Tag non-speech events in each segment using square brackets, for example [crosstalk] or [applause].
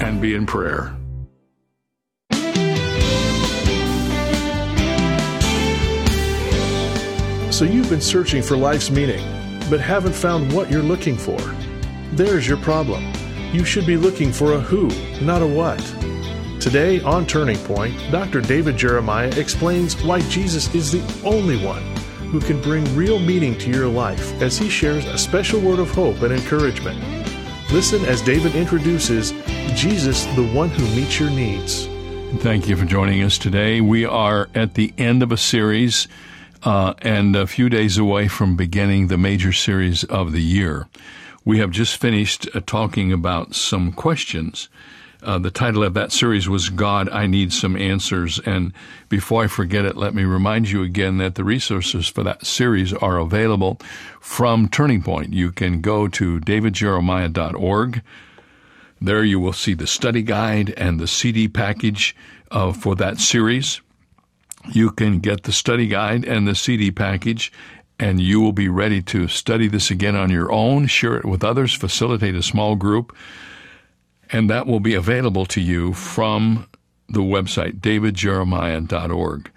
and be in prayer. So you've been searching for life's meaning, but haven't found what you're looking for. There's your problem. You should be looking for a who, not a what. Today on Turning Point, Dr. David Jeremiah explains why Jesus is the only one who can bring real meaning to your life as he shares a special word of hope and encouragement. Listen as David introduces Jesus, the one who meets your needs. Thank you for joining us today. We are at the end of a series uh, and a few days away from beginning the major series of the year. We have just finished uh, talking about some questions. Uh, the title of that series was God, I Need Some Answers. And before I forget it, let me remind you again that the resources for that series are available from Turning Point. You can go to davidjeremiah.org. There you will see the study guide and the CD package uh, for that series. You can get the study guide and the CD package, and you will be ready to study this again on your own, share it with others, facilitate a small group, and that will be available to you from the website, davidjeremiah.org.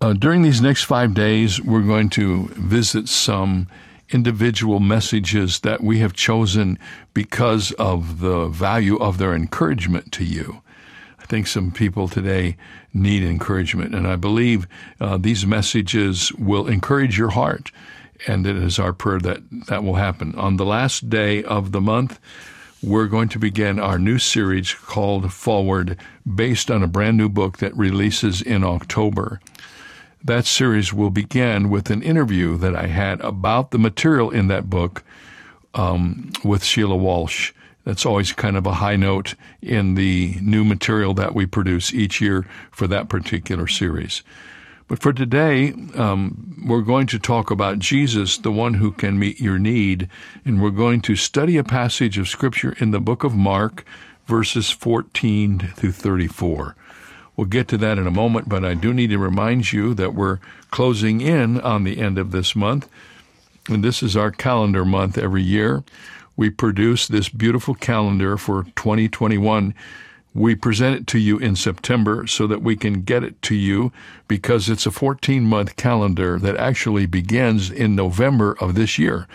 Uh, during these next five days, we're going to visit some individual messages that we have chosen because of the value of their encouragement to you. I think some people today need encouragement, and I believe uh, these messages will encourage your heart, and it is our prayer that that will happen. On the last day of the month, we're going to begin our new series called Forward, based on a brand new book that releases in October. That series will begin with an interview that I had about the material in that book um, with Sheila Walsh. That's always kind of a high note in the new material that we produce each year for that particular series. But for today, um, we're going to talk about Jesus, the one who can meet your need, and we're going to study a passage of Scripture in the book of Mark, verses 14 through 34. We'll get to that in a moment, but I do need to remind you that we're closing in on the end of this month. And this is our calendar month every year. We produce this beautiful calendar for 2021. We present it to you in September so that we can get it to you because it's a 14 month calendar that actually begins in November of this year.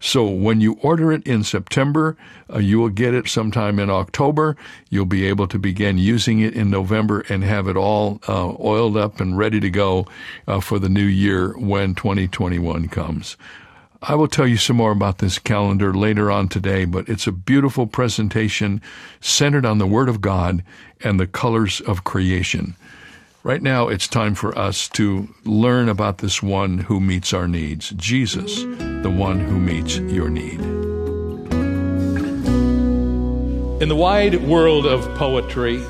So when you order it in September, uh, you will get it sometime in October. You'll be able to begin using it in November and have it all uh, oiled up and ready to go uh, for the new year when 2021 comes. I will tell you some more about this calendar later on today, but it's a beautiful presentation centered on the Word of God and the colors of creation. Right now, it's time for us to learn about this one who meets our needs Jesus, the one who meets your need. In the wide world of poetry,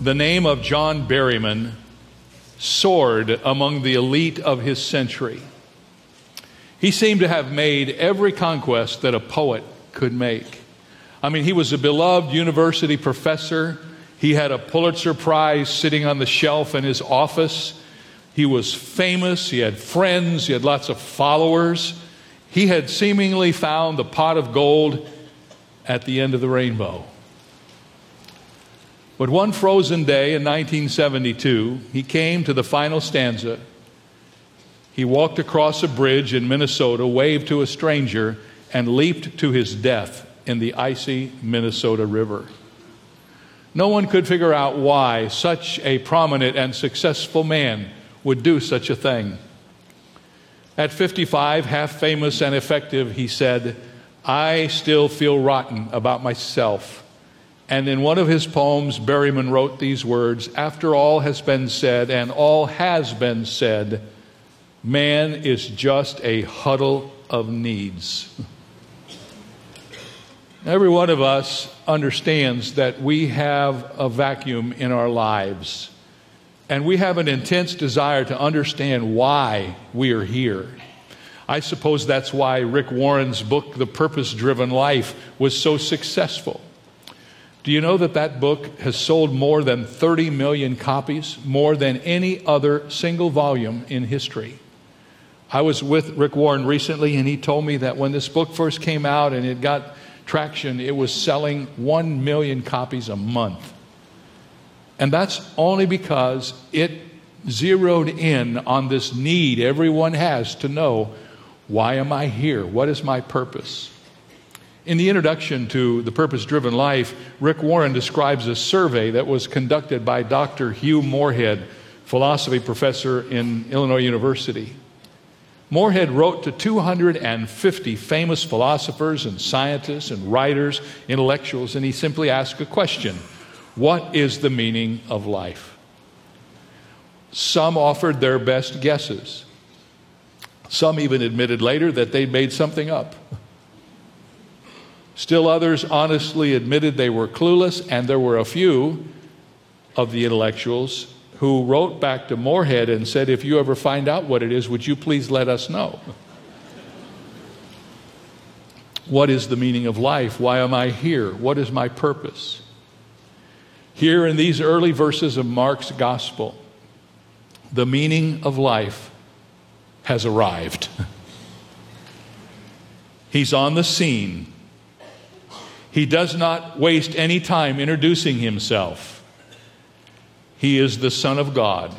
the name of John Berryman soared among the elite of his century. He seemed to have made every conquest that a poet could make. I mean, he was a beloved university professor he had a Pulitzer Prize sitting on the shelf in his office. He was famous. He had friends. He had lots of followers. He had seemingly found the pot of gold at the end of the rainbow. But one frozen day in 1972, he came to the final stanza. He walked across a bridge in Minnesota, waved to a stranger, and leaped to his death in the icy Minnesota River. No one could figure out why such a prominent and successful man would do such a thing. At 55, half famous and effective, he said, I still feel rotten about myself. And in one of his poems, Berryman wrote these words After all has been said, and all has been said, man is just a huddle of needs. Every one of us understands that we have a vacuum in our lives, and we have an intense desire to understand why we are here. I suppose that's why Rick Warren's book, The Purpose Driven Life, was so successful. Do you know that that book has sold more than 30 million copies, more than any other single volume in history? I was with Rick Warren recently, and he told me that when this book first came out and it got traction, it was selling 1 million copies a month. And that's only because it zeroed in on this need everyone has to know why am I here? What is my purpose? In the introduction to The Purpose Driven Life, Rick Warren describes a survey that was conducted by Dr. Hugh Moorhead, philosophy professor in Illinois University. Moorhead wrote to 250 famous philosophers and scientists and writers, intellectuals, and he simply asked a question What is the meaning of life? Some offered their best guesses. Some even admitted later that they'd made something up. Still others honestly admitted they were clueless, and there were a few of the intellectuals who wrote back to Moorhead and said, If you ever find out what it is, would you please let us know? What is the meaning of life? Why am I here? What is my purpose? Here in these early verses of Mark's gospel, the meaning of life has arrived. [laughs] He's on the scene. He does not waste any time introducing himself. He is the Son of God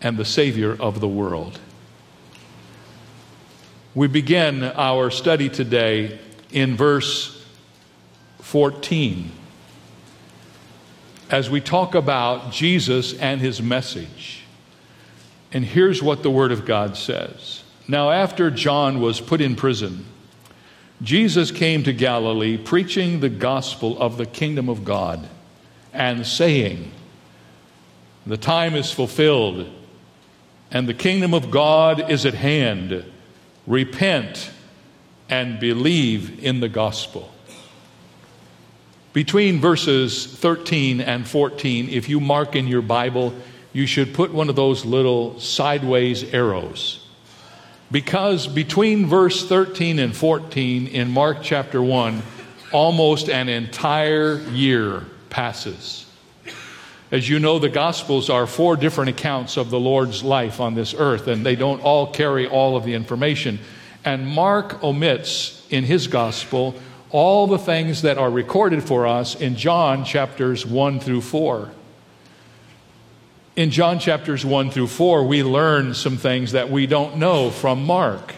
and the Savior of the world. We begin our study today in verse 14 as we talk about Jesus and his message. And here's what the Word of God says Now, after John was put in prison, Jesus came to Galilee preaching the gospel of the kingdom of God and saying, the time is fulfilled, and the kingdom of God is at hand. Repent and believe in the gospel. Between verses 13 and 14, if you mark in your Bible, you should put one of those little sideways arrows. Because between verse 13 and 14 in Mark chapter 1, almost an entire year passes. As you know, the Gospels are four different accounts of the Lord's life on this earth, and they don't all carry all of the information. And Mark omits in his Gospel all the things that are recorded for us in John chapters 1 through 4. In John chapters 1 through 4, we learn some things that we don't know from Mark.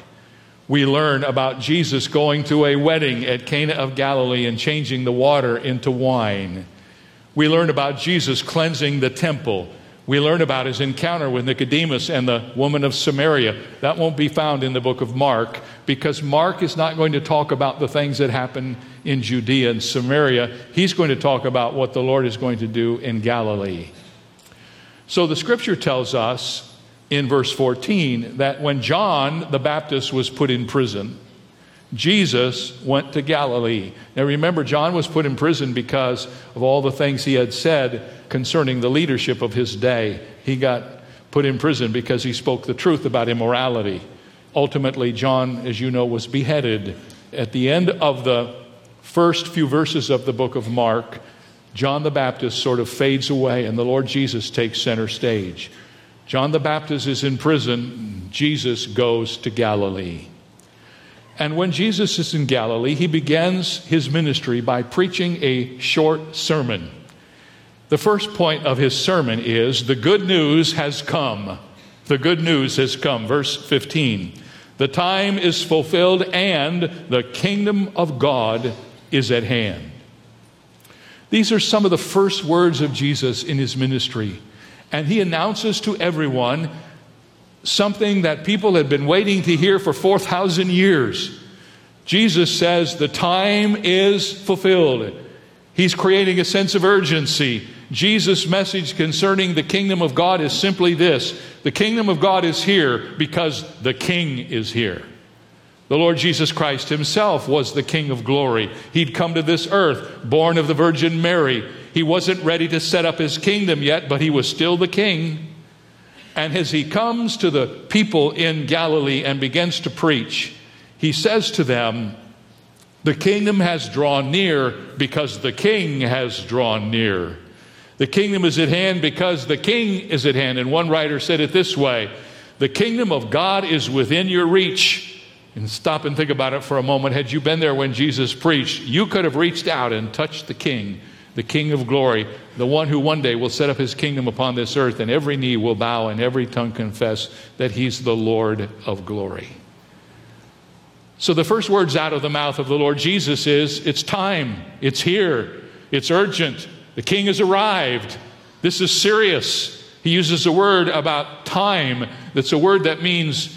We learn about Jesus going to a wedding at Cana of Galilee and changing the water into wine. We learn about Jesus cleansing the temple. We learn about his encounter with Nicodemus and the woman of Samaria. That won't be found in the book of Mark because Mark is not going to talk about the things that happen in Judea and Samaria. He's going to talk about what the Lord is going to do in Galilee. So the scripture tells us in verse 14 that when John the Baptist was put in prison, Jesus went to Galilee. Now remember, John was put in prison because of all the things he had said concerning the leadership of his day. He got put in prison because he spoke the truth about immorality. Ultimately, John, as you know, was beheaded. At the end of the first few verses of the book of Mark, John the Baptist sort of fades away and the Lord Jesus takes center stage. John the Baptist is in prison, Jesus goes to Galilee. And when Jesus is in Galilee, he begins his ministry by preaching a short sermon. The first point of his sermon is the good news has come. The good news has come. Verse 15. The time is fulfilled and the kingdom of God is at hand. These are some of the first words of Jesus in his ministry. And he announces to everyone something that people had been waiting to hear for 4,000 years. Jesus says, The time is fulfilled. He's creating a sense of urgency. Jesus' message concerning the kingdom of God is simply this the kingdom of God is here because the king is here. The Lord Jesus Christ himself was the King of glory. He'd come to this earth, born of the Virgin Mary. He wasn't ready to set up his kingdom yet, but he was still the king. And as he comes to the people in Galilee and begins to preach, he says to them, The kingdom has drawn near because the king has drawn near. The kingdom is at hand because the king is at hand. And one writer said it this way The kingdom of God is within your reach. And stop and think about it for a moment. Had you been there when Jesus preached, you could have reached out and touched the king, the king of glory, the one who one day will set up his kingdom upon this earth, and every knee will bow and every tongue confess that he's the Lord of glory. So the first words out of the mouth of the Lord Jesus is it's time, it's here, it's urgent, the king has arrived, this is serious. He uses a word about time that's a word that means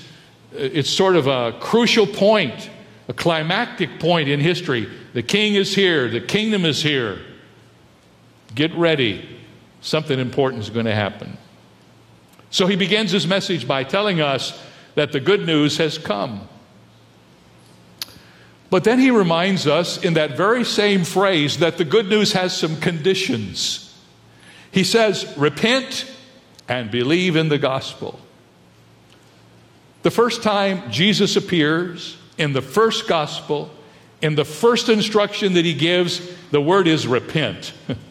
uh, it's sort of a crucial point, a climactic point in history. The king is here, the kingdom is here. Get ready. Something important is going to happen. So he begins his message by telling us that the good news has come. But then he reminds us in that very same phrase that the good news has some conditions. He says, Repent and believe in the gospel. The first time Jesus appears in the first gospel, in the first instruction that he gives, the word is repent. [laughs]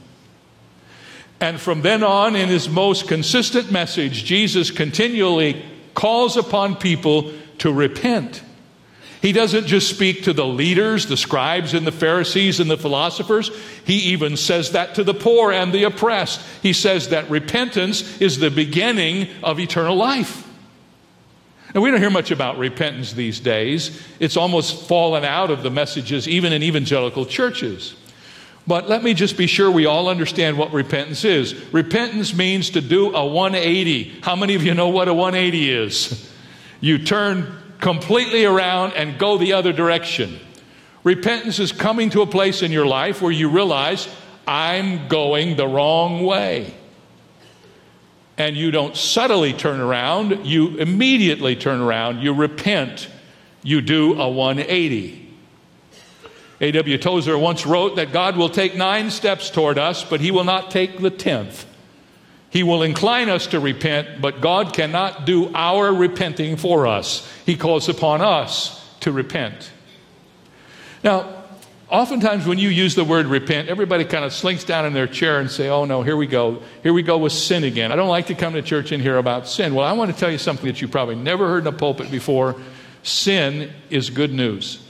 and from then on, in his most consistent message, Jesus continually calls upon people to repent. He doesn't just speak to the leaders, the scribes and the Pharisees and the philosophers. He even says that to the poor and the oppressed. He says that repentance is the beginning of eternal life. Now, we don't hear much about repentance these days. It's almost fallen out of the messages, even in evangelical churches. But let me just be sure we all understand what repentance is. Repentance means to do a 180. How many of you know what a 180 is? You turn completely around and go the other direction. Repentance is coming to a place in your life where you realize, I'm going the wrong way and you don't subtly turn around, you immediately turn around, you repent, you do a 180. A.W. Tozer once wrote that God will take nine steps toward us, but he will not take the tenth. He will incline us to repent, but God cannot do our repenting for us. He calls upon us to repent. Now, Oftentimes, when you use the word repent, everybody kind of slinks down in their chair and say, Oh no, here we go. Here we go with sin again. I don't like to come to church and hear about sin. Well, I want to tell you something that you probably never heard in a pulpit before. Sin is good news.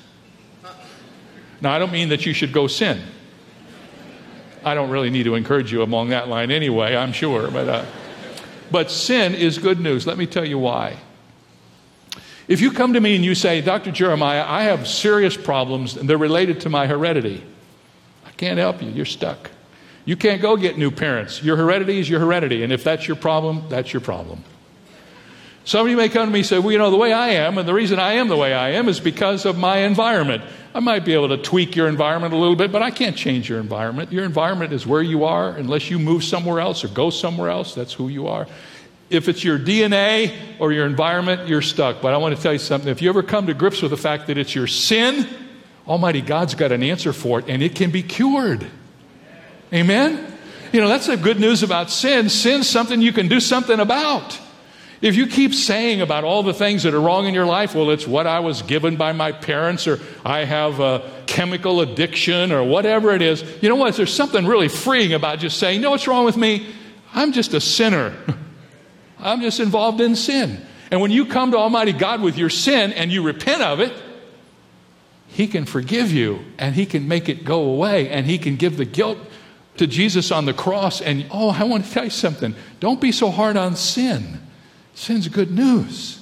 Now, I don't mean that you should go sin. I don't really need to encourage you along that line anyway, I'm sure. But, uh, but sin is good news. Let me tell you why. If you come to me and you say, Dr. Jeremiah, I have serious problems and they're related to my heredity, I can't help you. You're stuck. You can't go get new parents. Your heredity is your heredity. And if that's your problem, that's your problem. Somebody may come to me and say, Well, you know, the way I am, and the reason I am the way I am is because of my environment. I might be able to tweak your environment a little bit, but I can't change your environment. Your environment is where you are. Unless you move somewhere else or go somewhere else, that's who you are if it's your DNA or your environment, you're stuck. But I want to tell you something. If you ever come to grips with the fact that it's your sin, Almighty God's got an answer for it, and it can be cured. Amen? You know, that's the good news about sin. Sin's something you can do something about. If you keep saying about all the things that are wrong in your life, well, it's what I was given by my parents, or I have a chemical addiction, or whatever it is, you know what? There's something really freeing about just saying, no, what's wrong with me? I'm just a sinner. [laughs] I'm just involved in sin. And when you come to Almighty God with your sin and you repent of it, He can forgive you and He can make it go away and He can give the guilt to Jesus on the cross. And oh, I want to tell you something. Don't be so hard on sin. Sin's good news.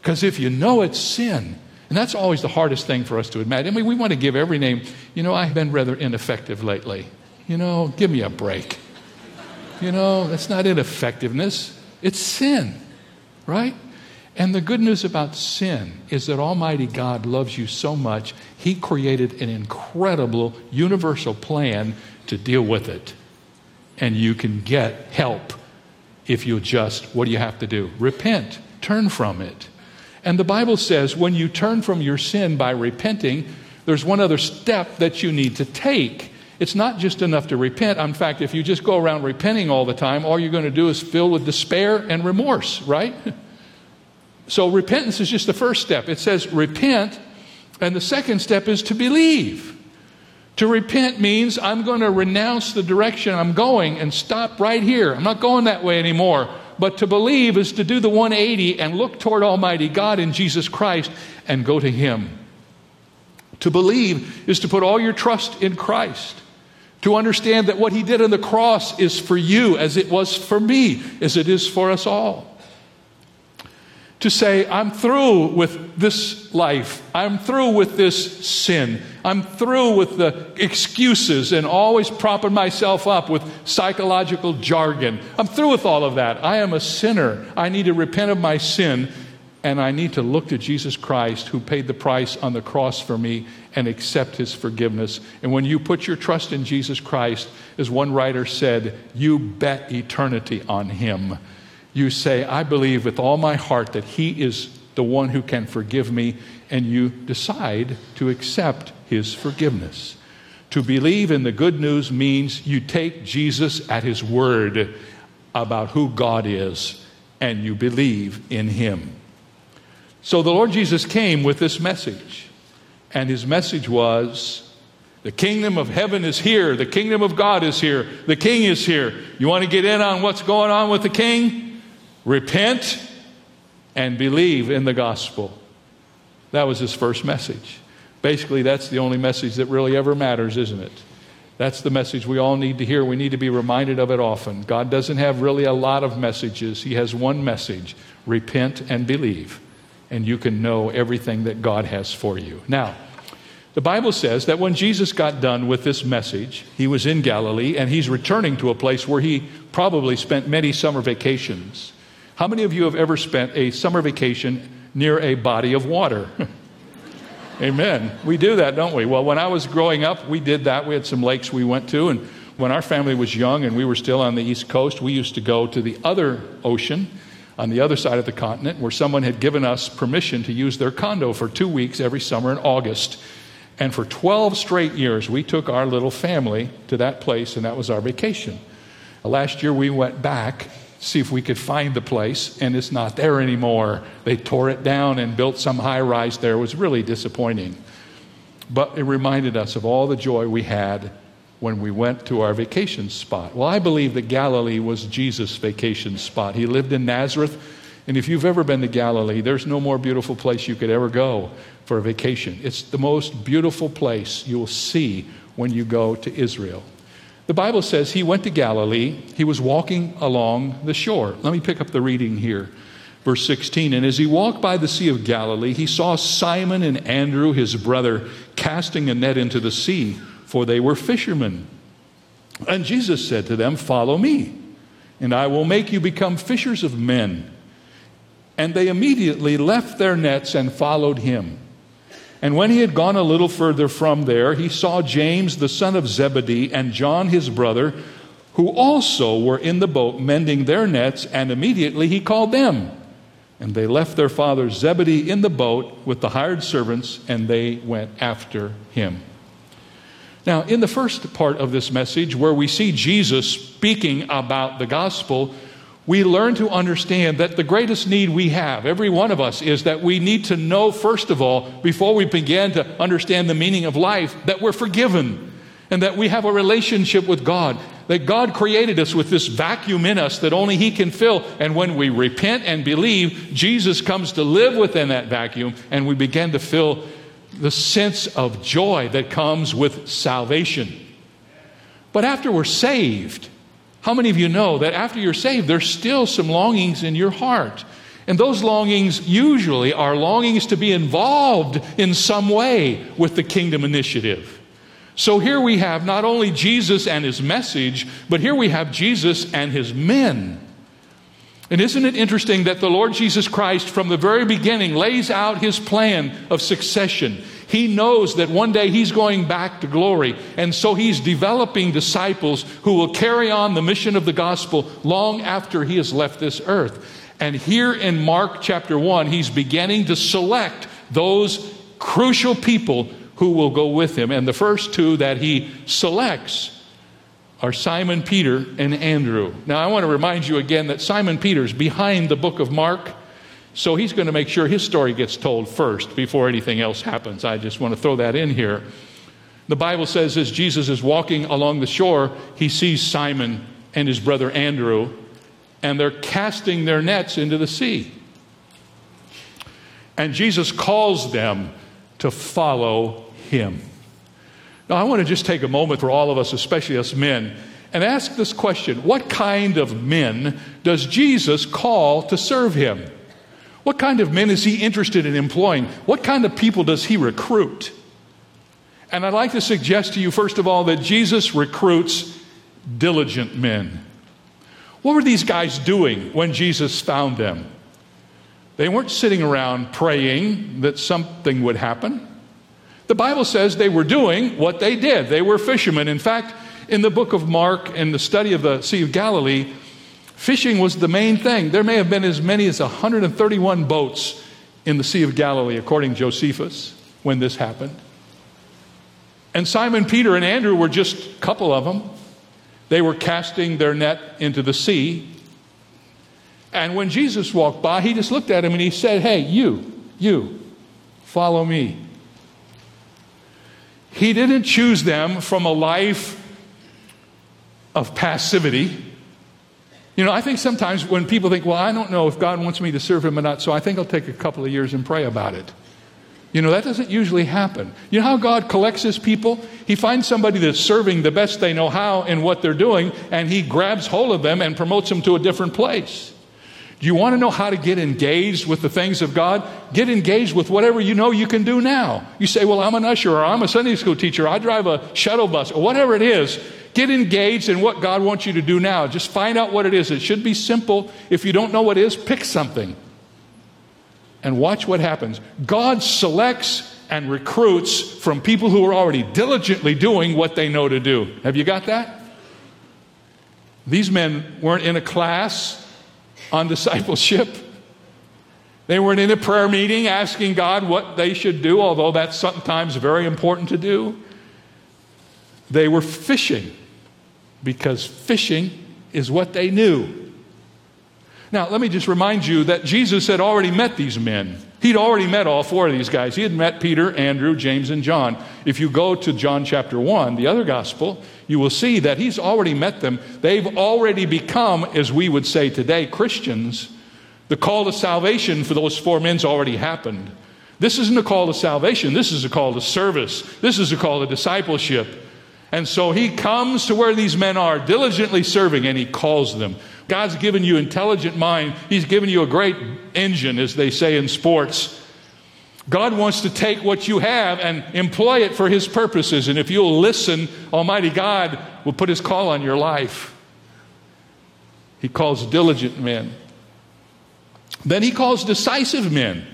Because if you know it's sin, and that's always the hardest thing for us to admit. I mean, we want to give every name. You know, I've been rather ineffective lately. You know, give me a break. You know, that's not ineffectiveness, it's sin, right? And the good news about sin is that Almighty God loves you so much, He created an incredible universal plan to deal with it. And you can get help if you just, what do you have to do? Repent, turn from it. And the Bible says when you turn from your sin by repenting, there's one other step that you need to take. It's not just enough to repent. In fact, if you just go around repenting all the time, all you're going to do is fill with despair and remorse, right? [laughs] So repentance is just the first step. It says repent, and the second step is to believe. To repent means I'm going to renounce the direction I'm going and stop right here. I'm not going that way anymore. But to believe is to do the 180 and look toward Almighty God in Jesus Christ and go to Him. To believe is to put all your trust in Christ. To understand that what He did on the cross is for you as it was for me, as it is for us all to say, I'm through with this life. I'm through with this sin. I'm through with the excuses and always propping myself up with psychological jargon. I'm through with all of that. I am a sinner. I need to repent of my sin and I need to look to Jesus Christ who paid the price on the cross for me and accept his forgiveness. And when you put your trust in Jesus Christ, as one writer said, you bet eternity on him you say, I believe with all my heart that He is the one who can forgive me, and you decide to accept His forgiveness. To believe in the good news means you take Jesus at His word about who God is, and you believe in Him. So the Lord Jesus came with this message, and His message was, the kingdom of heaven is here. The kingdom of God is here. The king is here. You want to get in on what's going on with the king? Repent and believe in the gospel. That was his first message. Basically, that's the only message that really ever matters, isn't it? That's the message we all need to hear. We need to be reminded of it often. God doesn't have really a lot of messages, He has one message repent and believe, and you can know everything that God has for you. Now, the Bible says that when Jesus got done with this message, he was in Galilee and he's returning to a place where he probably spent many summer vacations. How many of you have ever spent a summer vacation near a body of water? [laughs] Amen. We do that, don't we? Well, when I was growing up, we did that. We had some lakes we went to, and when our family was young and we were still on the East Coast, we used to go to the other ocean on the other side of the continent where someone had given us permission to use their condo for two weeks every summer in August. And for 12 straight years, we took our little family to that place, and that was our vacation. Last year, we went back see if we could find the place, and it's not there anymore. They tore it down and built some high rise there. It was really disappointing. But it reminded us of all the joy we had when we went to our vacation spot. Well, I believe that Galilee was Jesus' vacation spot. He lived in Nazareth, and if you've ever been to Galilee, there's no more beautiful place you could ever go for a vacation. It's the most beautiful place you'll see when you go to Israel. The Bible says he went to Galilee. He was walking along the shore. Let me pick up the reading here. Verse 16 And as he walked by the Sea of Galilee, he saw Simon and Andrew, his brother, casting a net into the sea, for they were fishermen. And Jesus said to them, Follow me, and I will make you become fishers of men. And they immediately left their nets and followed him. And when he had gone a little further from there, he saw James the son of Zebedee and John his brother, who also were in the boat mending their nets, and immediately he called them. And they left their father Zebedee in the boat with the hired servants, and they went after him. Now, in the first part of this message, where we see Jesus speaking about the gospel, we learn to understand that the greatest need we have, every one of us, is that we need to know, first of all, before we begin to understand the meaning of life, that we're forgiven and that we have a relationship with God. That God created us with this vacuum in us that only He can fill. And when we repent and believe, Jesus comes to live within that vacuum and we begin to fill the sense of joy that comes with salvation. But after we're saved, how many of you know that after you're saved, there's still some longings in your heart? And those longings usually are longings to be involved in some way with the kingdom initiative. So here we have not only Jesus and his message, but here we have Jesus and his men. And isn't it interesting that the Lord Jesus Christ, from the very beginning, lays out his plan of succession? He knows that one day he's going back to glory. And so he's developing disciples who will carry on the mission of the gospel long after he has left this earth. And here in Mark chapter 1, he's beginning to select those crucial people who will go with him. And the first two that he selects are Simon Peter and Andrew. Now, I want to remind you again that Simon Peter's behind the book of Mark, so he's going to make sure his story gets told first before anything else happens. I just want to throw that in here. The Bible says as Jesus is walking along the shore, he sees Simon and his brother Andrew, and they're casting their nets into the sea. And Jesus calls them to follow him. Now, I want to just take a moment for all of us, especially us men, and ask this question What kind of men does Jesus call to serve him? What kind of men is he interested in employing? What kind of people does he recruit? And I'd like to suggest to you, first of all, that Jesus recruits diligent men. What were these guys doing when Jesus found them? They weren't sitting around praying that something would happen. The Bible says they were doing what they did. They were fishermen. In fact, in the book of Mark, in the study of the Sea of Galilee, fishing was the main thing. There may have been as many as 131 boats in the Sea of Galilee, according to Josephus, when this happened. And Simon Peter and Andrew were just a couple of them. They were casting their net into the sea. And when Jesus walked by, he just looked at him and he said, Hey, you, you, follow me. He didn't choose them from a life of passivity. You know, I think sometimes when people think, well, I don't know if God wants me to serve Him or not, so I think I'll take a couple of years and pray about it. You know, that doesn't usually happen. You know how God collects His people? He finds somebody that's serving the best they know how in what they're doing, and He grabs hold of them and promotes them to a different place. Do you want to know how to get engaged with the things of God? Get engaged with whatever you know you can do now. You say, Well, I'm an usher, or I'm a Sunday school teacher, I drive a shuttle bus, or whatever it is. Get engaged in what God wants you to do now. Just find out what it is. It should be simple. If you don't know what it is, pick something and watch what happens. God selects and recruits from people who are already diligently doing what they know to do. Have you got that? These men weren't in a class on discipleship. They weren't in a prayer meeting asking God what they should do, although that's sometimes very important to do. They were fishing because fishing is what they knew. Now, let me just remind you that Jesus had already met these men. He'd already met all four of these guys. He had met Peter, Andrew, James, and John. If you go to John chapter 1, the other gospel, you will see that he's already met them. They've already become, as we would say today, Christians. The call to salvation for those four men's already happened. This isn't a call to salvation, this is a call to service, this is a call to discipleship. And so he comes to where these men are, diligently serving, and he calls them. God's given you intelligent mind. He's given you a great engine, as they say in sports. God wants to take what you have and employ it for his purposes. And if you'll listen, Almighty God will put his call on your life. He calls diligent men. Then he calls decisive men.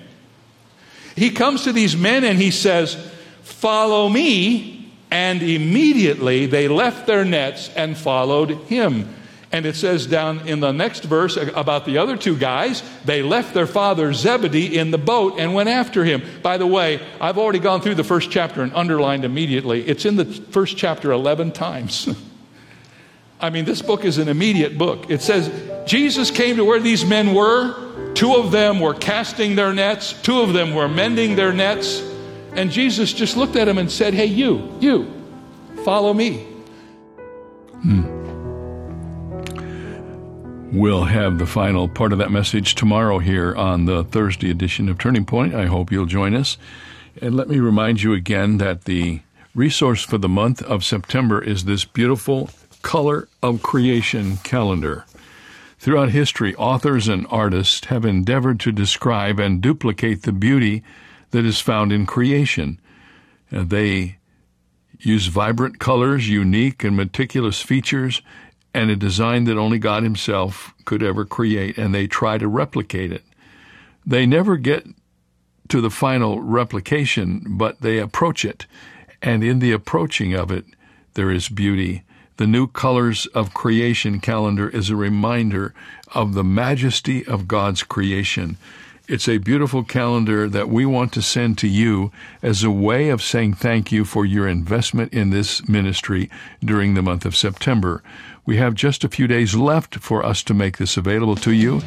He comes to these men and he says, Follow me. And immediately they left their nets and followed him. And it says down in the next verse about the other two guys, they left their father Zebedee in the boat and went after him. By the way, I've already gone through the first chapter and underlined immediately. It's in the first chapter 11 times. [laughs] I mean, this book is an immediate book. It says, Jesus came to where these men were. Two of them were casting their nets, two of them were mending their nets. And Jesus just looked at them and said, Hey, you, you, follow me. We'll have the final part of that message tomorrow here on the Thursday edition of Turning Point. I hope you'll join us. And let me remind you again that the resource for the month of September is this beautiful color of creation calendar. Throughout history, authors and artists have endeavored to describe and duplicate the beauty that is found in creation. Uh, they use vibrant colors, unique and meticulous features, and a design that only God Himself could ever create, and they try to replicate it. They never get to the final replication, but they approach it, and in the approaching of it, there is beauty. The new colors of creation calendar is a reminder of the majesty of God's creation. It's a beautiful calendar that we want to send to you as a way of saying thank you for your investment in this ministry during the month of September. We have just a few days left for us to make this available to you.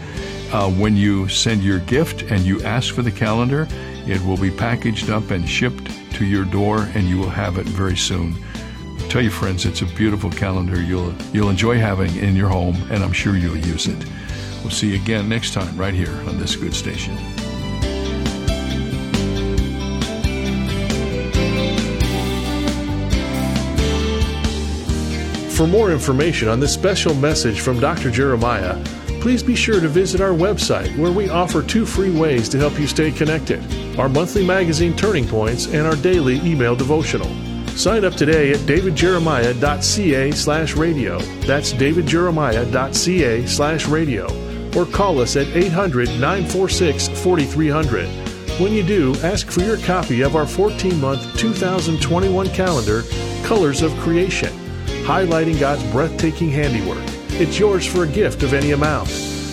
Uh, when you send your gift and you ask for the calendar, it will be packaged up and shipped to your door, and you will have it very soon. Tell your friends it's a beautiful calendar you'll you'll enjoy having in your home, and I'm sure you'll use it. We'll see you again next time right here on this good station. For more information on this special message from Dr. Jeremiah, please be sure to visit our website where we offer two free ways to help you stay connected our monthly magazine Turning Points and our daily email devotional. Sign up today at davidjeremiah.ca slash radio. That's davidjeremiah.ca slash radio. Or call us at 800 946 4300. When you do, ask for your copy of our 14 month 2021 calendar, Colors of Creation highlighting God's breathtaking handiwork. It's yours for a gift of any amount.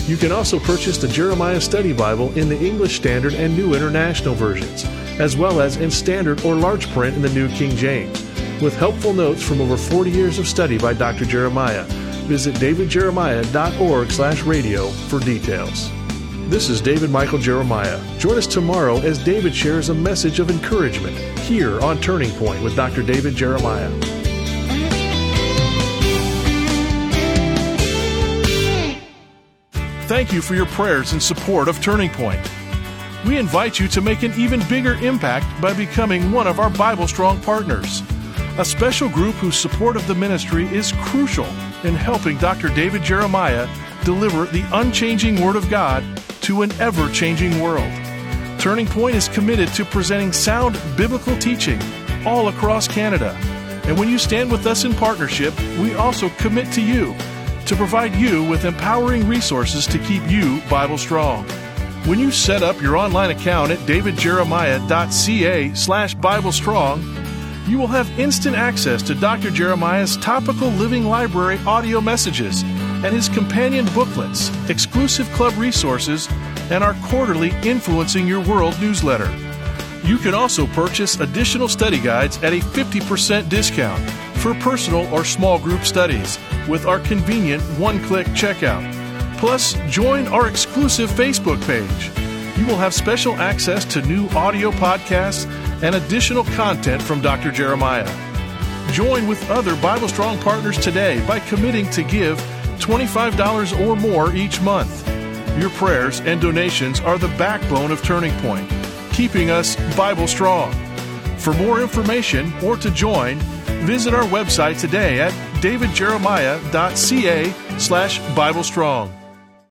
You can also purchase the Jeremiah Study Bible in the English Standard and New International versions, as well as in standard or large print in the New King James, with helpful notes from over 40 years of study by Dr. Jeremiah. Visit davidjeremiah.org/radio for details. This is David Michael Jeremiah. Join us tomorrow as David shares a message of encouragement here on Turning Point with Dr. David Jeremiah. Thank you for your prayers and support of Turning Point. We invite you to make an even bigger impact by becoming one of our Bible Strong partners, a special group whose support of the ministry is crucial in helping Dr. David Jeremiah deliver the unchanging Word of God to an ever changing world. Turning Point is committed to presenting sound biblical teaching all across Canada. And when you stand with us in partnership, we also commit to you to provide you with empowering resources to keep you Bible strong. When you set up your online account at davidjeremiah.ca slash Bible Strong, you will have instant access to Dr. Jeremiah's topical living library audio messages and his companion booklets, exclusive club resources, and our quarterly Influencing Your World newsletter. You can also purchase additional study guides at a 50% discount for personal or small group studies with our convenient one click checkout. Plus, join our exclusive Facebook page. You will have special access to new audio podcasts and additional content from Dr. Jeremiah. Join with other Bible Strong partners today by committing to give $25 or more each month. Your prayers and donations are the backbone of Turning Point, keeping us Bible Strong. For more information or to join, visit our website today at davidjeremiah.ca slash Bible Strong.